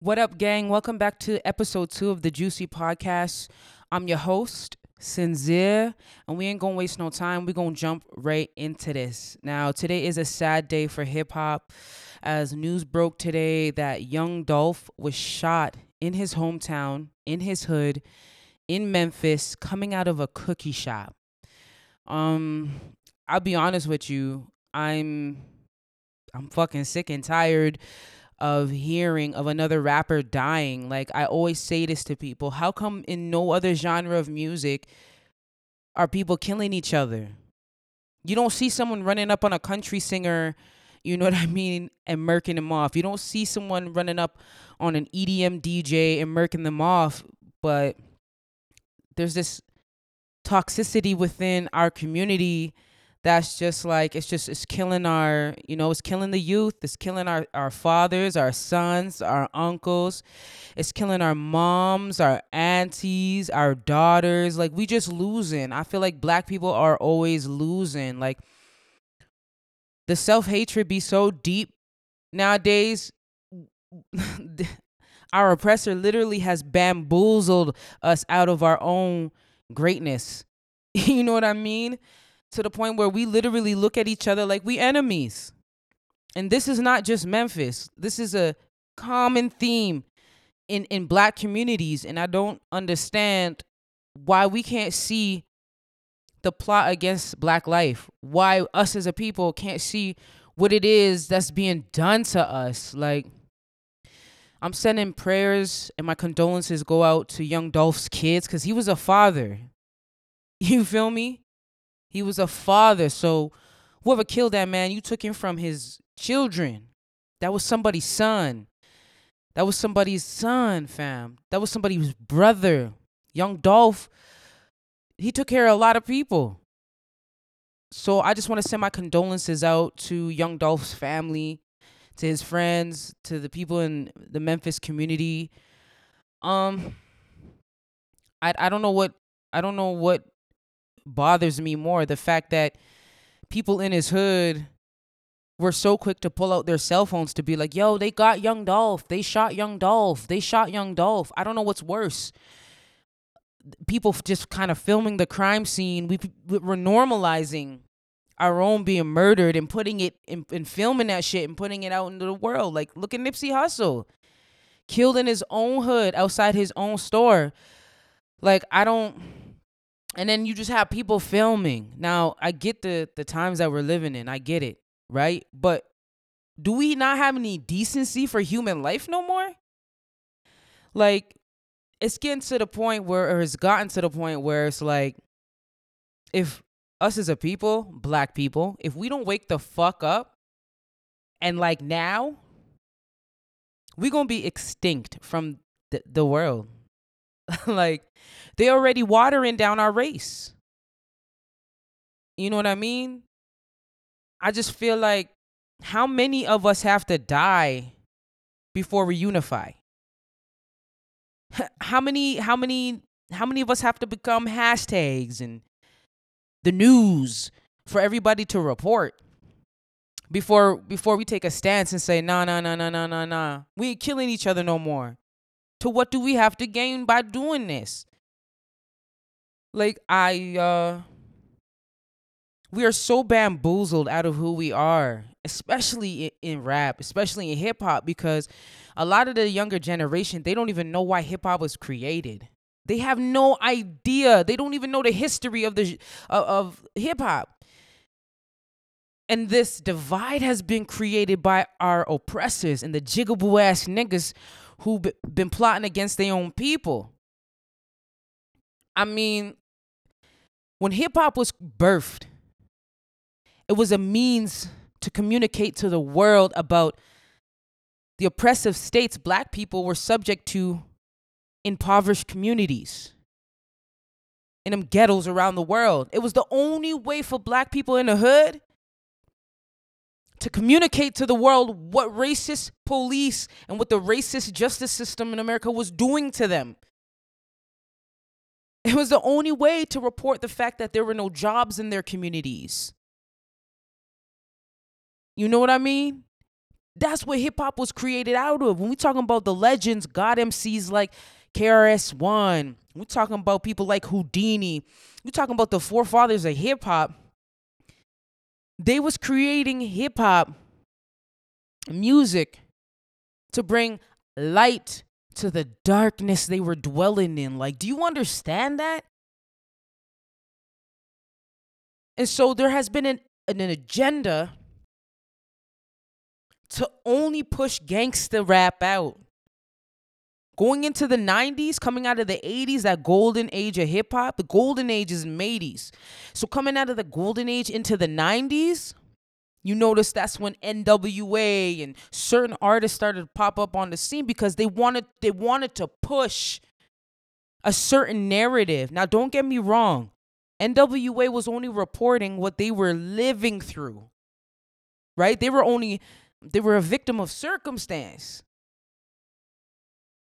What up, gang? Welcome back to episode two of the Juicy Podcast. I'm your host, Sinzere, and we ain't gonna waste no time. We're gonna jump right into this. Now, today is a sad day for hip hop, as news broke today that Young Dolph was shot in his hometown, in his hood, in Memphis, coming out of a cookie shop. Um, I'll be honest with you, I'm I'm fucking sick and tired of hearing of another rapper dying. Like I always say this to people, how come in no other genre of music are people killing each other? You don't see someone running up on a country singer, you know what I mean, and murking them off. You don't see someone running up on an EDM DJ and murking them off, but there's this toxicity within our community that's just like it's just it's killing our you know it's killing the youth it's killing our our fathers our sons our uncles it's killing our moms our aunties our daughters like we just losing. I feel like black people are always losing like the self-hatred be so deep nowadays our oppressor literally has bamboozled us out of our own greatness. You know what i mean to the point where we literally look at each other like we enemies. And this is not just Memphis. This is a common theme in in black communities and I don't understand why we can't see the plot against black life. Why us as a people can't see what it is that's being done to us. Like I'm sending prayers and my condolences go out to young Dolph's kids cuz he was a father. You feel me? He was a father. So whoever killed that man, you took him from his children. That was somebody's son. That was somebody's son, fam. That was somebody's brother. Young Dolph, he took care of a lot of people. So I just want to send my condolences out to Young Dolph's family, to his friends, to the people in the Memphis community. Um I I don't know what I don't know what bothers me more the fact that people in his hood were so quick to pull out their cell phones to be like, yo, they got young Dolph. They shot young Dolph. They shot young Dolph. I don't know what's worse. People just kind of filming the crime scene. We, we're normalizing our own being murdered and putting it in, and filming that shit and putting it out into the world. Like, look at Nipsey Hussle. Killed in his own hood outside his own store. Like, I don't and then you just have people filming. Now, I get the the times that we're living in. I get it, right? But do we not have any decency for human life no more? Like it's getting to the point where or it's gotten to the point where it's like if us as a people, black people, if we don't wake the fuck up and like now, we're going to be extinct from the, the world. like they're already watering down our race. You know what I mean? I just feel like how many of us have to die before we unify? How many how many how many of us have to become hashtags and the news for everybody to report before before we take a stance and say nah nah nah nah nah nah nah we ain't killing each other no more to what do we have to gain by doing this? Like I uh we are so bamboozled out of who we are, especially in, rap, especially in hip hop because a lot of the younger generation, they don't even know why hip hop was created. They have no idea. They don't even know the history of the of, of hip hop. And this divide has been created by our oppressors and the jigaboo ass niggas who b- been plotting against their own people. I mean, when hip hop was birthed, it was a means to communicate to the world about the oppressive states black people were subject to impoverished communities in them ghettos around the world. It was the only way for black people in the hood to communicate to the world what racist police and what the racist justice system in America was doing to them. It was the only way to report the fact that there were no jobs in their communities. You know what I mean? That's what hip hop was created out of. When we talking about the legends, God MCs like KRS One, we talking about people like Whodini. we talking about the forefathers of hip hop. They was creating hip hop music to bring light to the darkness they were dwelling in. Like, do you understand that? And so there has been an, an agenda to only push gangster rap out. Going into the 90s, coming out of the 80s, that golden age of hip hop, the golden age is in 80s. So coming out of the golden age into the 90s, you notice that's when NWA and certain artists started to pop up on the scene because they wanted they wanted to push a certain narrative. Now don't get me wrong. NWA was only reporting what they were living through. Right? They were only they were a victim of circumstance.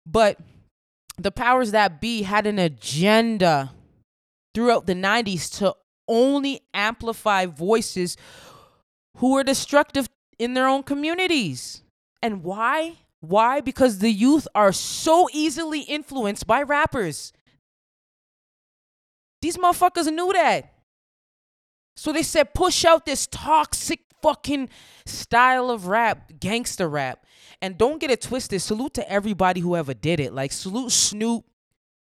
But the powers that be had an agenda throughout the 90s to only amplify voices who were destructive in their own communities. And why? Why? Because the youth are so easily influenced by rappers. These motherfuckers knew that. So they said, push out this toxic fucking style of rap, gangster rap. And don't get it twisted. Salute to everybody who ever did it. Like salute Snoop,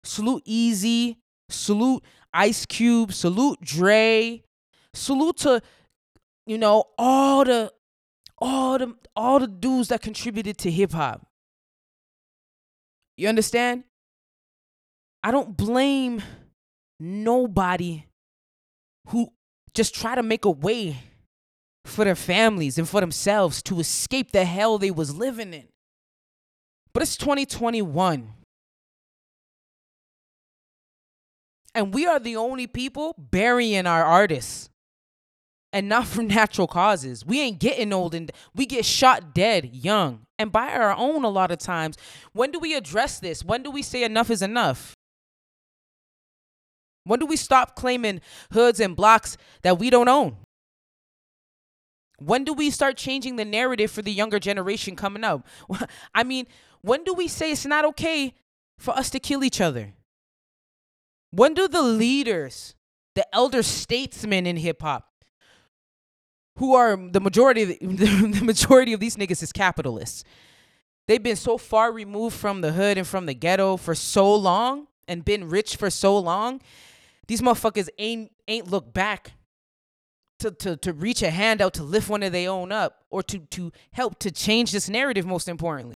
salute Eazy, salute Ice Cube, salute Dre, salute to you know all the all the all the dudes that contributed to hip hop. You understand? I don't blame nobody who just try to make a way for their families and for themselves to escape the hell they was living in. But it's 2021. And we are the only people burying our artists. And not from natural causes. We ain't getting old and we get shot dead young. And by our own a lot of times. When do we address this? When do we say enough is enough? When do we stop claiming hoods and blocks that we don't own? When do we start changing the narrative for the younger generation coming up? I mean, when do we say it's not okay for us to kill each other? When do the leaders, the elder statesmen in hip hop, who are the majority of the, the majority of these niggas is capitalists. They've been so far removed from the hood and from the ghetto for so long and been rich for so long. These motherfuckers ain't ain't look back to, to, to reach a hand out to lift one of their own up or to, to help to change this narrative, most importantly.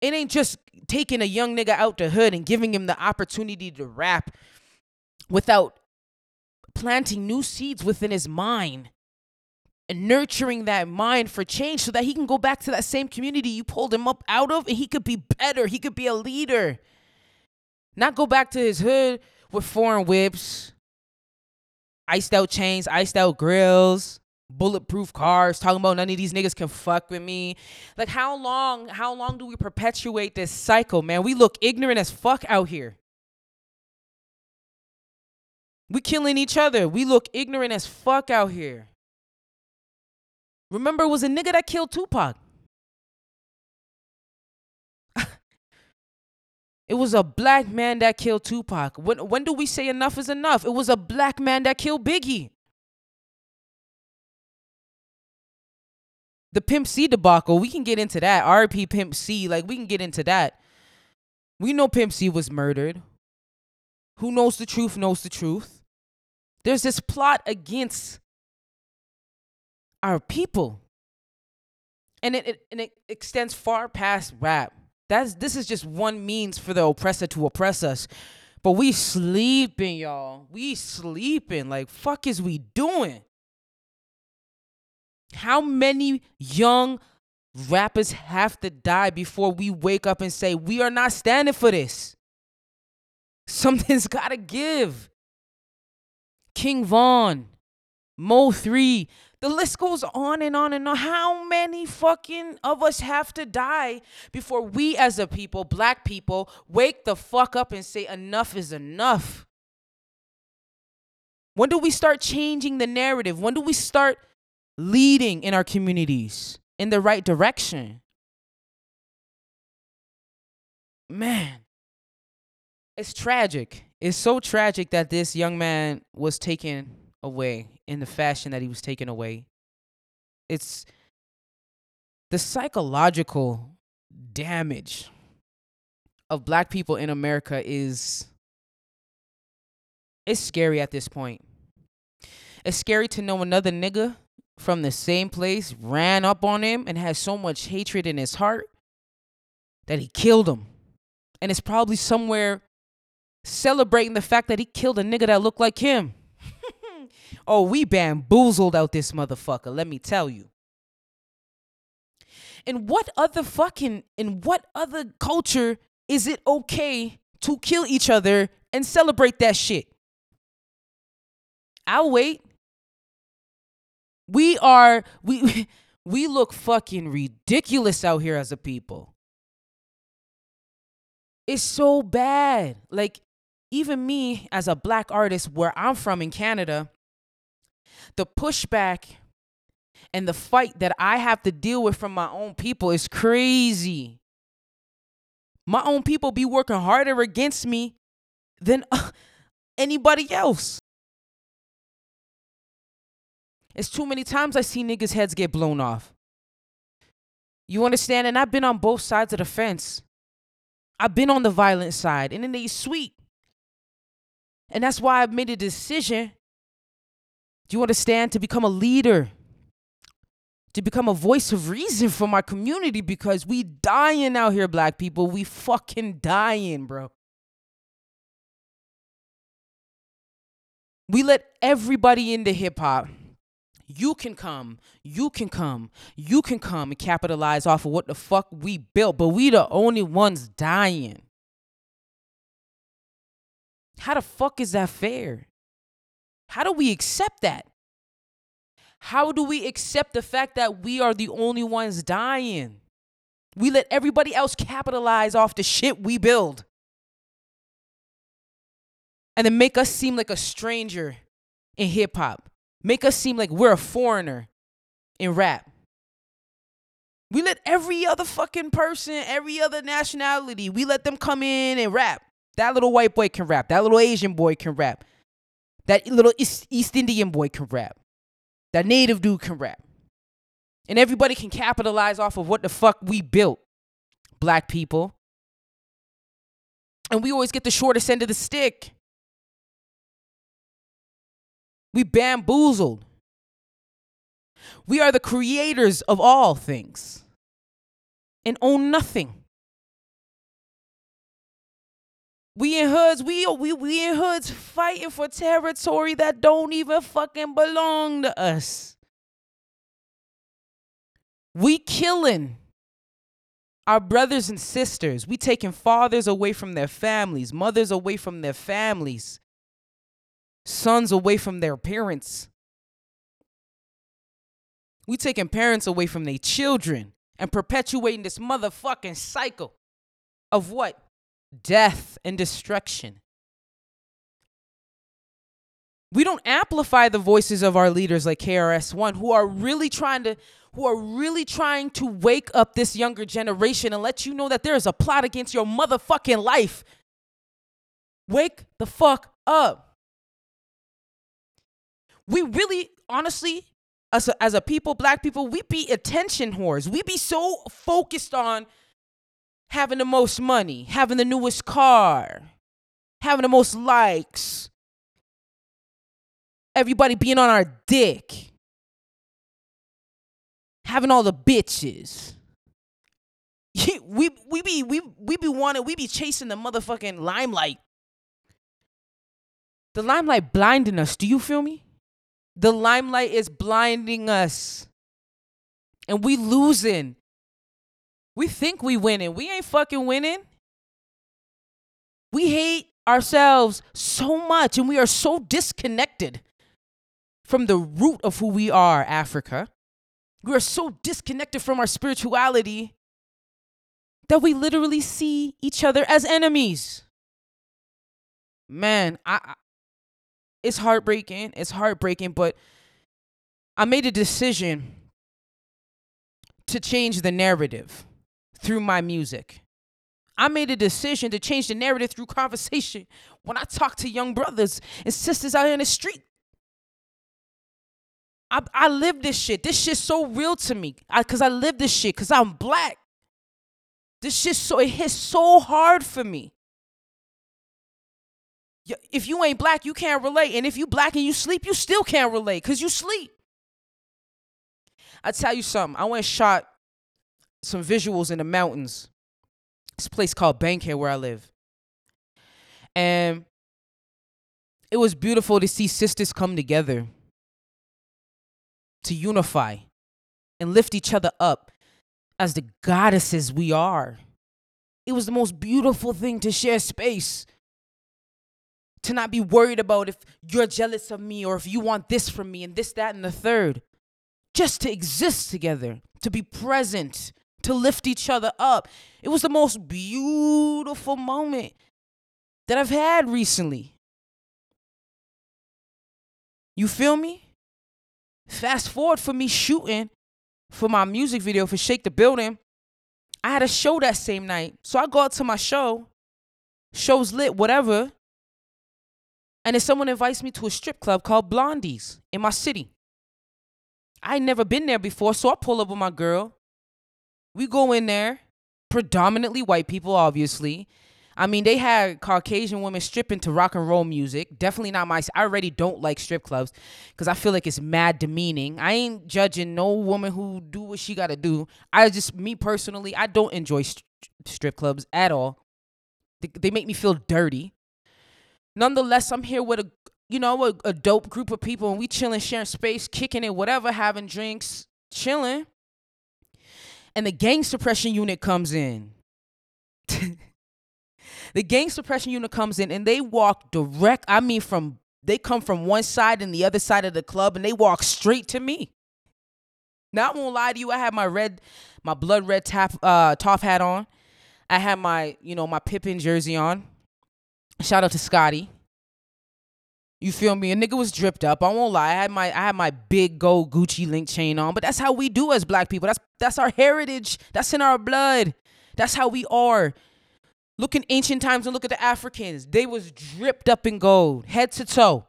It ain't just taking a young nigga out the hood and giving him the opportunity to rap without planting new seeds within his mind and nurturing that mind for change so that he can go back to that same community you pulled him up out of and he could be better. He could be a leader. Not go back to his hood with foreign whips, iced out chains, iced out grills, bulletproof cars, talking about none of these niggas can fuck with me. Like how long, how long do we perpetuate this cycle, man? We look ignorant as fuck out here. We killing each other. We look ignorant as fuck out here. Remember, it was a nigga that killed Tupac. It was a black man that killed Tupac. When when do we say enough is enough? It was a black man that killed Biggie. The Pimp C debacle, we can get into that. RP Pimp C, like we can get into that. We know Pimp C was murdered. Who knows the truth knows the truth. There's this plot against our people. And it, it, and it extends far past rap. That's this is just one means for the oppressor to oppress us. But we sleeping, y'all. We sleeping. Like fuck is we doing? How many young rappers have to die before we wake up and say we are not standing for this? Something's got to give. King Von, Mo3, the list goes on and on and on. How many fucking of us have to die before we, as a people, black people, wake the fuck up and say enough is enough? When do we start changing the narrative? When do we start leading in our communities in the right direction. Man, it's tragic. It's so tragic that this young man was taken away in the fashion that he was taken away. It's the psychological damage of black people in America is it's scary at this point. It's scary to know another nigga from the same place ran up on him and has so much hatred in his heart that he killed him. And it's probably somewhere celebrating the fact that he killed a nigga that looked like him. Oh, we bamboozled out this motherfucker, let me tell you. In what other fucking in what other culture is it okay to kill each other and celebrate that shit? I'll wait. We are we we look fucking ridiculous out here as a people. It's so bad. Like even me as a black artist where I'm from in Canada, the pushback and the fight that I have to deal with from my own people is crazy. My own people be working harder against me than uh, anybody else. It's too many times I see niggas' heads get blown off. You understand? And I've been on both sides of the fence. I've been on the violent side, and then they sweet. And that's why I've made a decision. Do you understand? To become a leader to become a voice of reason for my community because we dying out here, black people. We fucking dying, bro. We let everybody into hip hop. You can come, you can come, you can come and capitalize off of what the fuck we built, but we the only ones dying. How the fuck is that fair? How do we accept that? How do we accept the fact that we are the only ones dying? We let everybody else capitalize off the shit we build. And then make us seem like a stranger in hip hop. Make us seem like we're a foreigner in rap. We let every other fucking person, every other nationality, we let them come in and rap. That little white boy can rap. That little Asian boy can rap. That little East, Indian boy can rap. That native dude can rap. And everybody can capitalize off of what the fuck we built, black people. And we always get the shortest end of the stick. We bamboozled. We are the creators of all things and own nothing. We in hoods, we we we in hoods fighting for territory that don't even fucking belong to us. We killing our brothers and sisters. We taking fathers away from their families, mothers away from their families, sons away from their parents. We taking parents away from their children and perpetuating this motherfucking cycle of what? Death, and destruction. We don't amplify the voices of our leaders like KRS-One who are really trying to who are really trying to wake up this younger generation and let you know that there is a plot against your motherfucking life. Wake the fuck up. We really honestly as a, as a people, black people, we be attention whores. We be so focused on having the most money, having the newest car, having the most likes, everybody being on our dick, having all the bitches. we we be we we be wanting we be chasing the motherfucking limelight. The limelight blinding us. Do you feel me? The limelight is blinding us. And we losing. We think we winning. We ain't fucking winning. We hate ourselves so much and we are so disconnected from the root of who we are, Africa. We are so disconnected from our spirituality that we literally see each other as enemies. Man, I, I it's heartbreaking. It's heartbreaking, but I made a decision to change the narrative through my music. I made a decision to change the narrative through conversation when I talk to young brothers and sisters out here in the street. I, I live this shit. This shit's so real to me. Cause I live this shit. Cause I'm black. This shit so it hits so hard for me. If you ain't black, you can't relate. And if you black and you sleep, you still can't relate because you sleep. I tell you something. I went shot some visuals in the mountains. This place called Bankhead where I live. And it was beautiful to see sisters come together to unify and lift each other up as the goddesses we are. It was the most beautiful thing to share space. To not be worried about if you're jealous of me or if you want this from me and this, that, and the third. Just to exist together, to be present, to lift each other up. It was the most beautiful moment that I've had recently. You feel me? Fast forward for me shooting for my music video for Shake the Building. I had a show that same night. So I go out to my show, show's lit, whatever. And then someone invites me to a strip club called Blondie's in my city. I ain't never been there before, so I pull up with my girl. We go in there, predominantly white people, obviously. I mean, they had Caucasian women stripping to rock and roll music. Definitely not my. I already don't like strip clubs because I feel like it's mad demeaning. I ain't judging no woman who do what she gotta do. I just, me personally, I don't enjoy st- strip clubs at all. They, they make me feel dirty. Nonetheless, I'm here with a, you know, a, a dope group of people, and we chilling, sharing space, kicking it, whatever, having drinks, chilling. And the gang suppression unit comes in. The gang suppression unit comes in and they walk direct. I mean, from they come from one side and the other side of the club and they walk straight to me. Now I won't lie to you. I had my red, my blood red tap uh top hat on. I had my, you know, my Pippen jersey on. Shout out to Scottie. You feel me? A nigga was dripped up. I won't lie. I had my I had my big gold Gucci link chain on, but that's how we do as black people. That's that's our heritage. That's in our blood. That's how we are. Look in ancient times and look at the Africans. They was dripped up in gold, head to toe.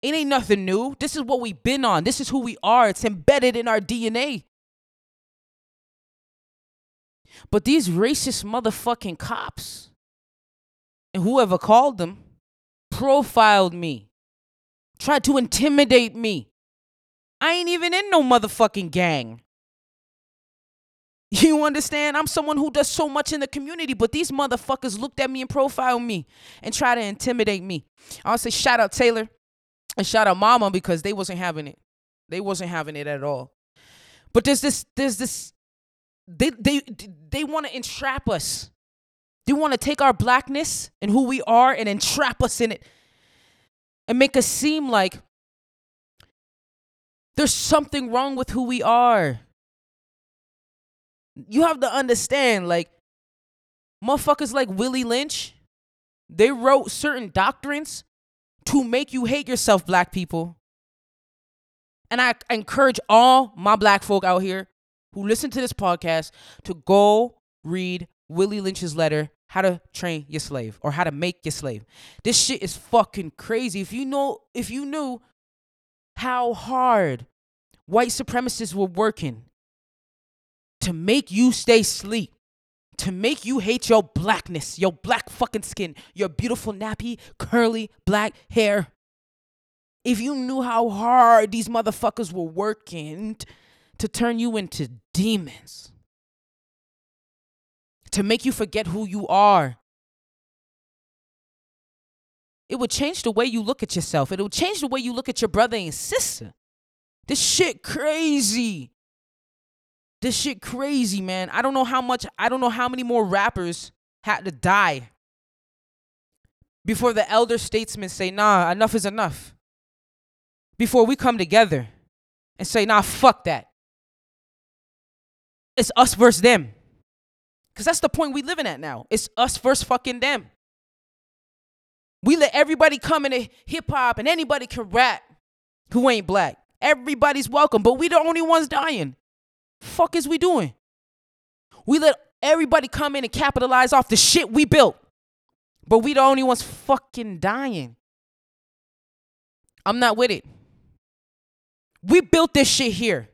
It ain't nothing new. This is what we've been on. This is who we are. It's embedded in our DNA. But these racist motherfucking cops and whoever called them profiled me, tried to intimidate me. I ain't even in no motherfucking gang. You understand? I'm someone who does so much in the community, but these motherfuckers looked at me and profiled me and try to intimidate me. I'll say shout out Taylor and shout out Mama because they wasn't having it. They wasn't having it at all. But there's this, there's this, they they they want to entrap us. They want to take our blackness and who we are and entrap us in it and make us seem like there's something wrong with who we are you have to understand, like, motherfuckers like Willie Lynch, they wrote certain doctrines to make you hate yourself, black people. And I encourage all my black folk out here who listen to this podcast to go read Willie Lynch's letter, How to Train Your Slave or How to Make Your Slave. This shit is fucking crazy. If you know, if you knew how hard white supremacists were working to make you stay sleep, to make you hate your blackness, your black fucking skin, your beautiful nappy, curly black hair. If you knew how hard these motherfuckers were working to turn you into demons, to make you forget who you are, it would change the way you look at yourself. It would change the way you look at your brother and sister. This shit crazy. This shit crazy, man. I don't know how much, I don't know how many more rappers had to die before the elder statesmen say, nah, enough is enough. Before we come together and say, nah, fuck that. It's us versus them. Because that's the point we living at now. It's us versus fucking them. We let everybody come into hip hop and anybody can rap who ain't black. Everybody's welcome, but we the only ones dying. Fuck is we doing? We let everybody come in and capitalize off the shit we built. But we the only ones fucking dying. I'm not with it. We built this shit here.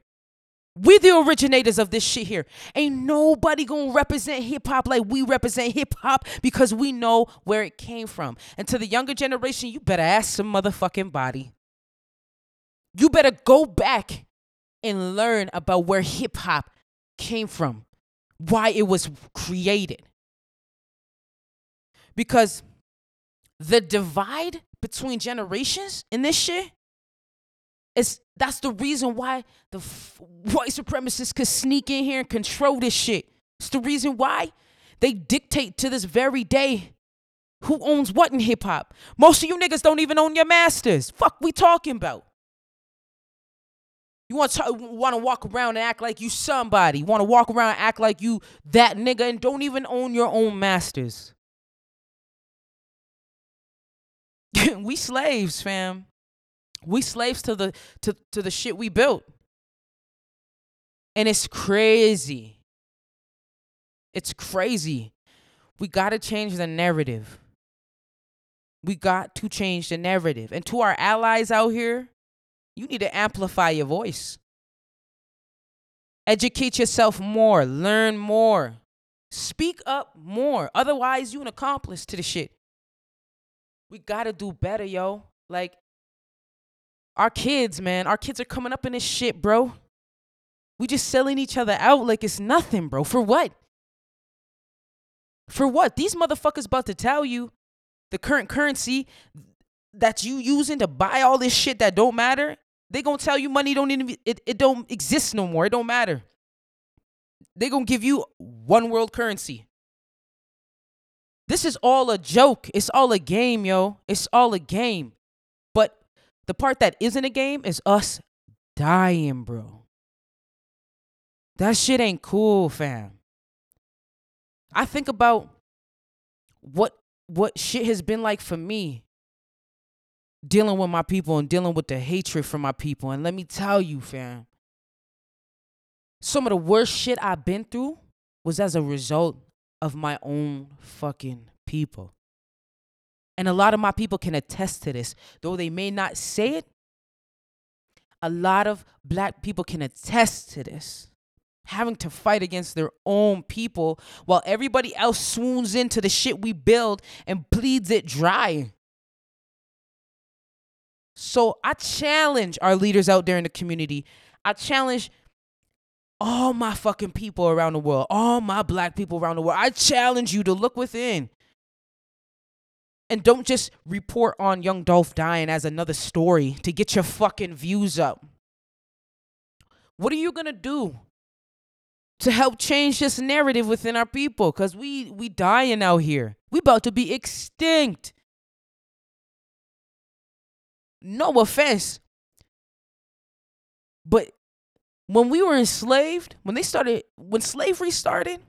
We the originators of this shit here. Ain't nobody gonna represent hip hop like we represent hip hop because we know where it came from. And to the younger generation, you better ask some motherfucking body. You better go back and learn about where hip hop came from, why it was created. Because the divide between generations in this shit is that's the reason why the f- white supremacists could sneak in here and control this shit. It's the reason why they dictate to this very day who owns what in hip hop. Most of you niggas don't even own your masters. Fuck, we talking about. You want to want to walk around and act like you somebody. You want to walk around and act like you that nigga and don't even own your own masters. we slaves, fam. We slaves to the to, to the shit we built. And it's crazy. It's crazy. We got to change the narrative. We got to change the narrative. And to our allies out here, you need to amplify your voice. Educate yourself more, learn more, speak up more. Otherwise, you an accomplice to the shit. We gotta do better, yo. Like, our kids, man, our kids are coming up in this shit, bro. We just selling each other out like it's nothing, bro. For what? For what? These motherfuckers about to tell you the current currency that you using to buy all this shit that don't matter. They gonna tell you money don't even it, it don't exist no more. It don't matter. They gonna give you one world currency. This is all a joke. It's all a game, yo. It's all a game. The part that isn't a game is us dying, bro. That shit ain't cool, fam. I think about what what shit has been like for me dealing with my people and dealing with the hatred from my people. And let me tell you, fam, some of the worst shit I've been through was as a result of my own fucking people. And a lot of my people can attest to this. Though they may not say it, a lot of black people can attest to this. Having to fight against their own people while everybody else swoons into the shit we build and bleeds it dry. So I challenge our leaders out there in the community. I challenge all my fucking people around the world, all my black people around the world. I challenge you to look within. And don't just report on young Dolph dying as another story to get your fucking views up. What are you gonna do to help change this narrative within our people? Cause we we dying out here. We about to be extinct. No offense. But when we were enslaved, when they started, when slavery started,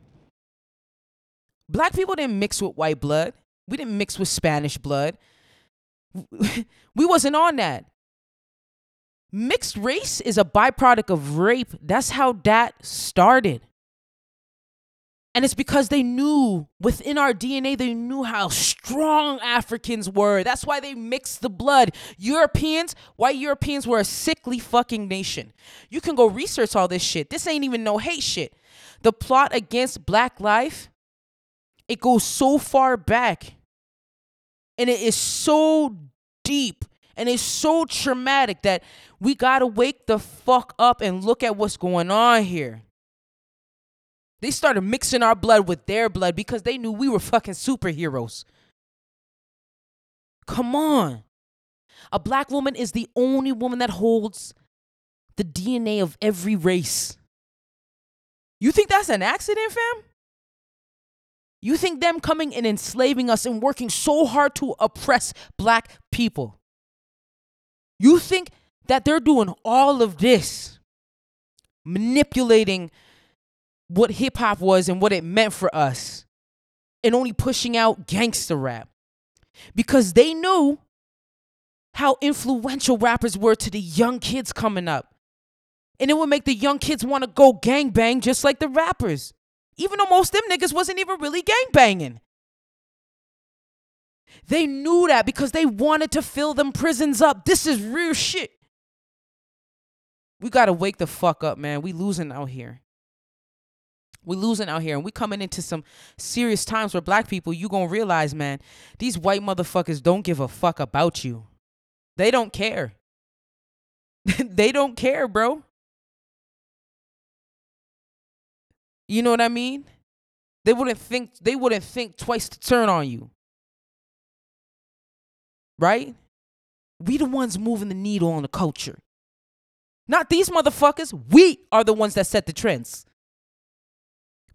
black people didn't mix with white blood. We didn't mix with Spanish blood. we wasn't on that. Mixed race is a byproduct of rape. That's how that started. And it's because they knew within our DNA, they knew how strong Africans were. That's why they mixed the blood. Europeans, white Europeans were a sickly fucking nation. You can go research all this shit. This ain't even no hate shit. The plot against black life, it goes so far back. And it is so deep and it's so traumatic that we gotta wake the fuck up and look at what's going on here. They started mixing our blood with their blood because they knew we were fucking superheroes. Come on. A black woman is the only woman that holds the DNA of every race. You think that's an accident, fam? You think them coming and enslaving us and working so hard to oppress black people? You think that they're doing all of this, manipulating what hip hop was and what it meant for us and only pushing out gangster rap because they knew how influential rappers were to the young kids coming up. And it would make the young kids want to go gang bang just like the rappers. Even though most them niggas wasn't even really gang banging. They knew that because they wanted to fill them prisons up. This is real shit. We gotta wake the fuck up, man. We losing out here. We losing out here, and we coming into some serious times where black people, you gonna realize, man, these white motherfuckers don't give a fuck about you. They don't care. they don't care, bro. You know what I mean? They wouldn't think they wouldn't think twice to turn on you. Right? We the ones moving the needle on the culture. Not these motherfuckers. We are the ones that set the trends.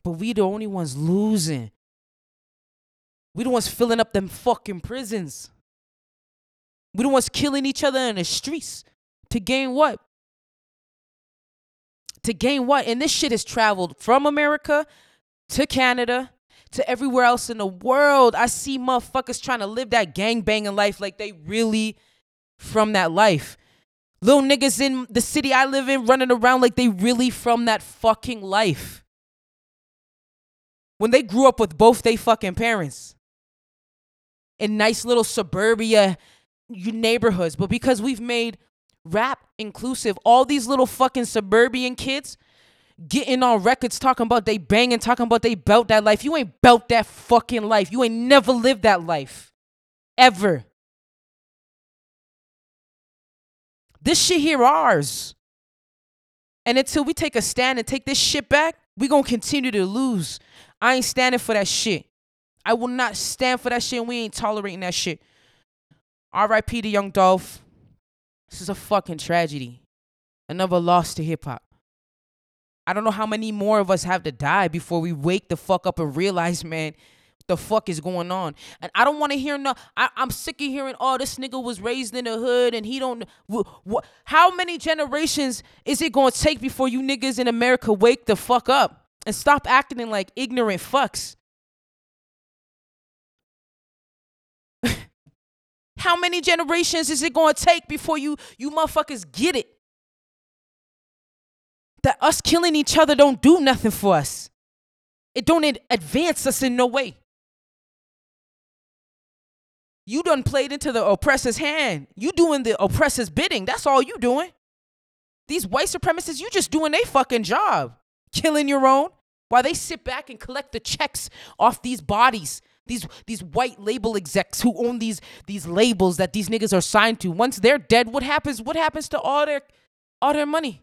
But we the only ones losing. We the ones filling up them fucking prisons. We the ones killing each other in the streets to gain what? To gain what? And this shit has traveled from America to Canada to everywhere else in the world. I see motherfuckers trying to live that gang banging life like they really from that life. Little niggas in the city I live in running around like they really from that fucking life. When they grew up with both they fucking parents in nice little suburbia neighborhoods, but because we've made rap inclusive. All these little fucking suburban kids getting on records talking about they banging, talking about they belt that life. You ain't belt that fucking life. You ain't never lived that life. Ever. This shit here ours. And until we take a stand and take this shit back, we gonna continue to lose. I ain't standing for that shit. I will not stand for that shit and we ain't tolerating that shit. R.I.P. to Young Dolph. This is a fucking tragedy. Another loss to hip hop. I don't know how many more of us have to die before we wake the fuck up and realize, man, the fuck is going on. And I don't want to hear no. I, am sick of hearing, oh, this nigga was raised in the hood and he don't. Wh- how many generations is it to take before you niggas in America wake the fuck up and stop acting like ignorant fucks? How many generations is it going to take before you you motherfuckers get it? That us killing each other don't do nothing for us. It don't advance us in no way. You done played into the oppressor's hand. You doing the oppressor's bidding. That's all you doing. These white supremacists, you just doing their fucking job. Killing your own while they sit back and collect the checks off these bodies these these white label execs who own these these labels that these niggas are signed to. Once they're dead, what happens? What happens to all their all their money?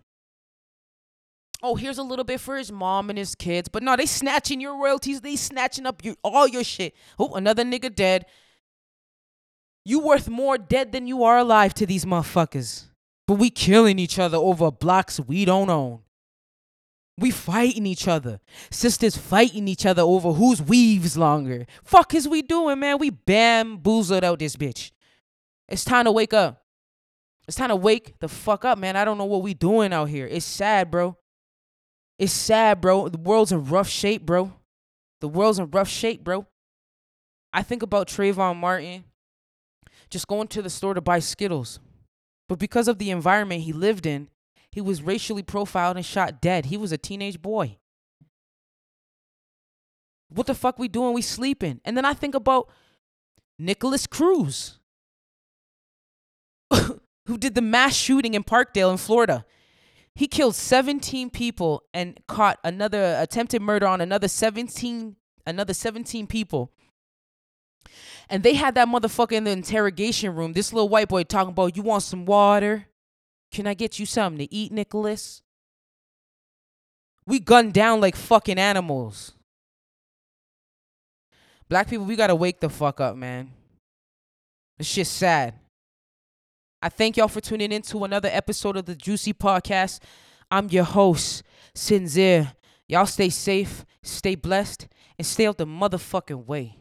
Oh, here's a little bit for his mom and his kids. But no, they snatching your royalties. They snatching up your all your shit. Oh, another nigga dead. You worth more dead than you are alive to these motherfuckers. But we killing each other over blocks we don't own. We fighting each other. Sisters fighting each other over whose weaves longer. Fuck is we doing, man? We bamboozled out this bitch. It's time to wake up. It's time to wake the fuck up, man. I don't know what we doing out here. It's sad, bro. It's sad, bro. The world's in rough shape, bro. The world's in rough shape, bro. I think about Trayvon Martin just going to the store to buy Skittles. But because of the environment he lived in, he was racially profiled and shot dead. He was a teenage boy. What the fuck we doing? We sleeping. And then I think about Nikolas Cruz, who did the mass shooting in Parkdale in Florida. He killed 17 people and caught another attempted murder on another 17 another 17 people. And they had that motherfucker in the interrogation room. This little white boy talking about, you want some water? Can I get you something to eat, Nikolas? We gunned down like fucking animals. Black people, we gotta wake the fuck up, man. It's just sad. I thank y'all for tuning in to another episode of the Juicy Podcast. I'm your host, Sinzere. Y'all stay safe, stay blessed, and stay out the motherfucking way.